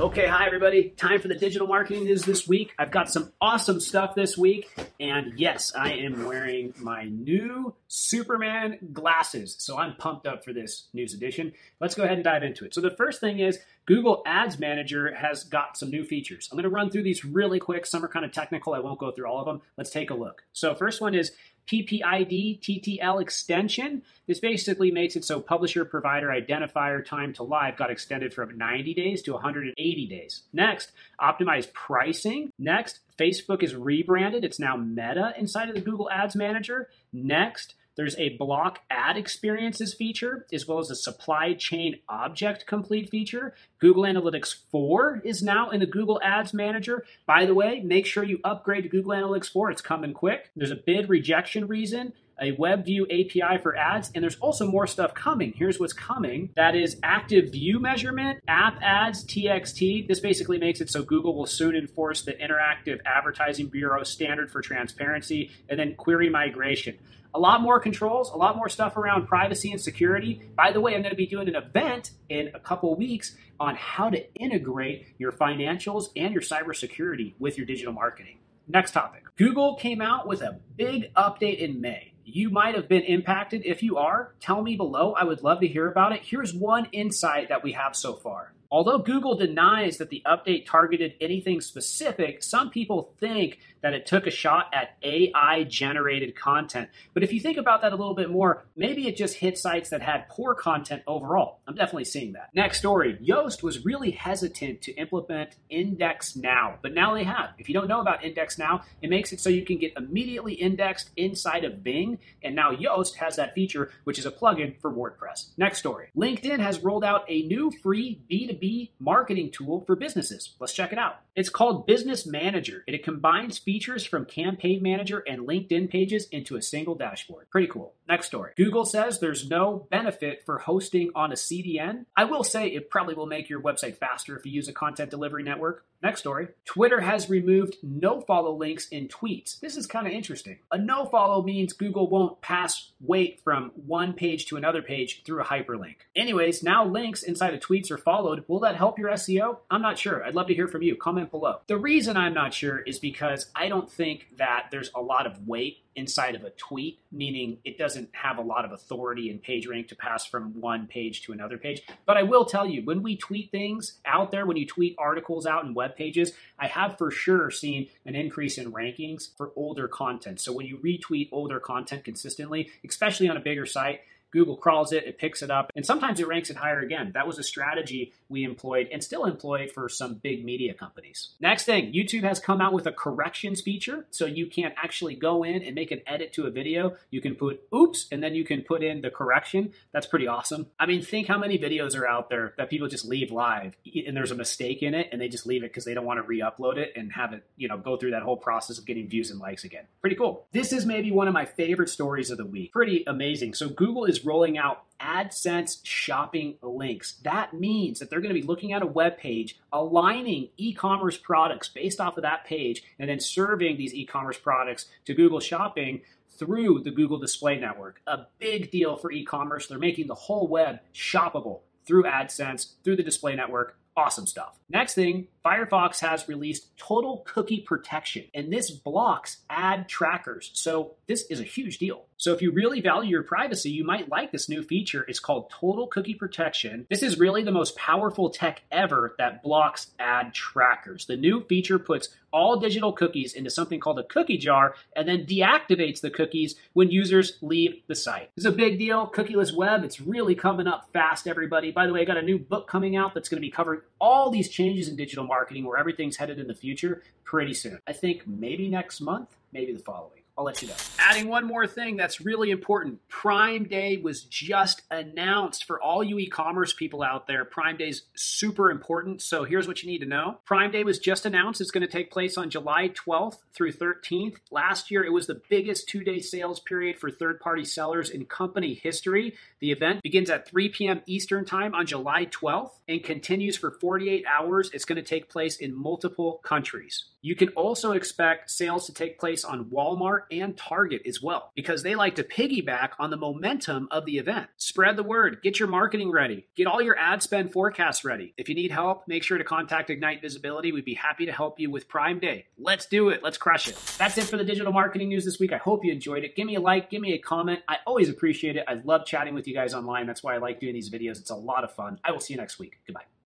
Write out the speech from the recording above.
Okay, hi everybody. Time for the digital marketing news this week. I've got some awesome stuff this week, and yes, I am wearing my new Superman glasses. So I'm pumped up for this news edition. Let's go ahead and dive into it. So the first thing is Google Ads Manager has got some new features. I'm going to run through these really quick. Some are kind of technical. I won't go through all of them. Let's take a look. So first one is PPID TTL extension. This basically makes it so publisher provider identifier time to live got extended from 90 days to 180 days. Next, optimized pricing. Next, Facebook is rebranded. It's now Meta inside of the Google Ads Manager. Next, there's a block ad experiences feature, as well as a supply chain object complete feature. Google Analytics 4 is now in the Google Ads Manager. By the way, make sure you upgrade to Google Analytics 4. It's coming quick. There's a bid rejection reason a WebView API for ads, and there's also more stuff coming. Here's what's coming that is active view measurement, app ads, TXT. This basically makes it so Google will soon enforce the Interactive Advertising Bureau standard for transparency, and then query migration a lot more controls, a lot more stuff around privacy and security. By the way, I'm going to be doing an event in a couple weeks on how to integrate your financials and your cybersecurity with your digital marketing. Next topic Google came out with a big update in May. You might have been impacted. If you are, tell me below. I would love to hear about it. Here's one insight that we have so far. Although Google denies that the update targeted anything specific, some people think that it took a shot at AI generated content. But if you think about that a little bit more, maybe it just hit sites that had poor content overall. I'm definitely seeing that. Next story Yoast was really hesitant to implement Index Now, but now they have. If you don't know about Index Now, it makes it so you can get immediately indexed inside of Bing. And now Yoast has that feature, which is a plugin for WordPress. Next story LinkedIn has rolled out a new free B2B B2B marketing tool for businesses. Let's check it out. It's called Business Manager, and it combines features from Campaign Manager and LinkedIn pages into a single dashboard. Pretty cool. Next story. Google says there's no benefit for hosting on a CDN. I will say it probably will make your website faster if you use a content delivery network. Next story. Twitter has removed no follow links in tweets. This is kind of interesting. A no follow means Google won't pass weight from one page to another page through a hyperlink. Anyways, now links inside of tweets are followed. Will that help your SEO? I'm not sure. I'd love to hear from you. Comment below. The reason I'm not sure is because I don't think that there's a lot of weight inside of a tweet, meaning it doesn't have a lot of authority in PageRank to pass from one page to another page. But I will tell you, when we tweet things out there, when you tweet articles out in web pages, I have for sure seen an increase in rankings for older content. So when you retweet older content consistently, especially on a bigger site, Google crawls it, it picks it up, and sometimes it ranks it higher again. That was a strategy we employed and still employ for some big media companies. Next thing, YouTube has come out with a corrections feature. So you can actually go in and make an edit to a video. You can put oops, and then you can put in the correction. That's pretty awesome. I mean, think how many videos are out there that people just leave live and there's a mistake in it and they just leave it because they don't want to re upload it and have it, you know, go through that whole process of getting views and likes again. Pretty cool. This is maybe one of my favorite stories of the week. Pretty amazing. So Google is rolling out AdSense shopping links. That means that they're going to be looking at a web page, aligning e commerce products based off of that page, and then serving these e commerce products to Google Shopping through the Google Display Network. A big deal for e commerce. They're making the whole web shoppable through AdSense, through the display network. Awesome stuff. Next thing, Firefox has released total cookie protection, and this blocks ad trackers. So, this is a huge deal. So, if you really value your privacy, you might like this new feature. It's called Total Cookie Protection. This is really the most powerful tech ever that blocks ad trackers. The new feature puts all digital cookies into something called a cookie jar and then deactivates the cookies when users leave the site. This is a big deal. Cookieless web, it's really coming up fast, everybody. By the way, I got a new book coming out that's going to be covering all these changes in digital marketing, where everything's headed in the future, pretty soon. I think maybe next month, maybe the following. I'll let you know. Adding one more thing that's really important Prime Day was just announced for all you e commerce people out there. Prime Day is super important. So here's what you need to know Prime Day was just announced. It's going to take place on July 12th through 13th. Last year, it was the biggest two day sales period for third party sellers in company history. The event begins at 3 p.m. Eastern Time on July 12th and continues for 48 hours. It's going to take place in multiple countries. You can also expect sales to take place on Walmart and Target as well because they like to piggyback on the momentum of the event. Spread the word, get your marketing ready, get all your ad spend forecasts ready. If you need help, make sure to contact Ignite Visibility. We'd be happy to help you with Prime Day. Let's do it. Let's crush it. That's it for the digital marketing news this week. I hope you enjoyed it. Give me a like, give me a comment. I always appreciate it. I love chatting with you guys online. That's why I like doing these videos. It's a lot of fun. I will see you next week. Goodbye.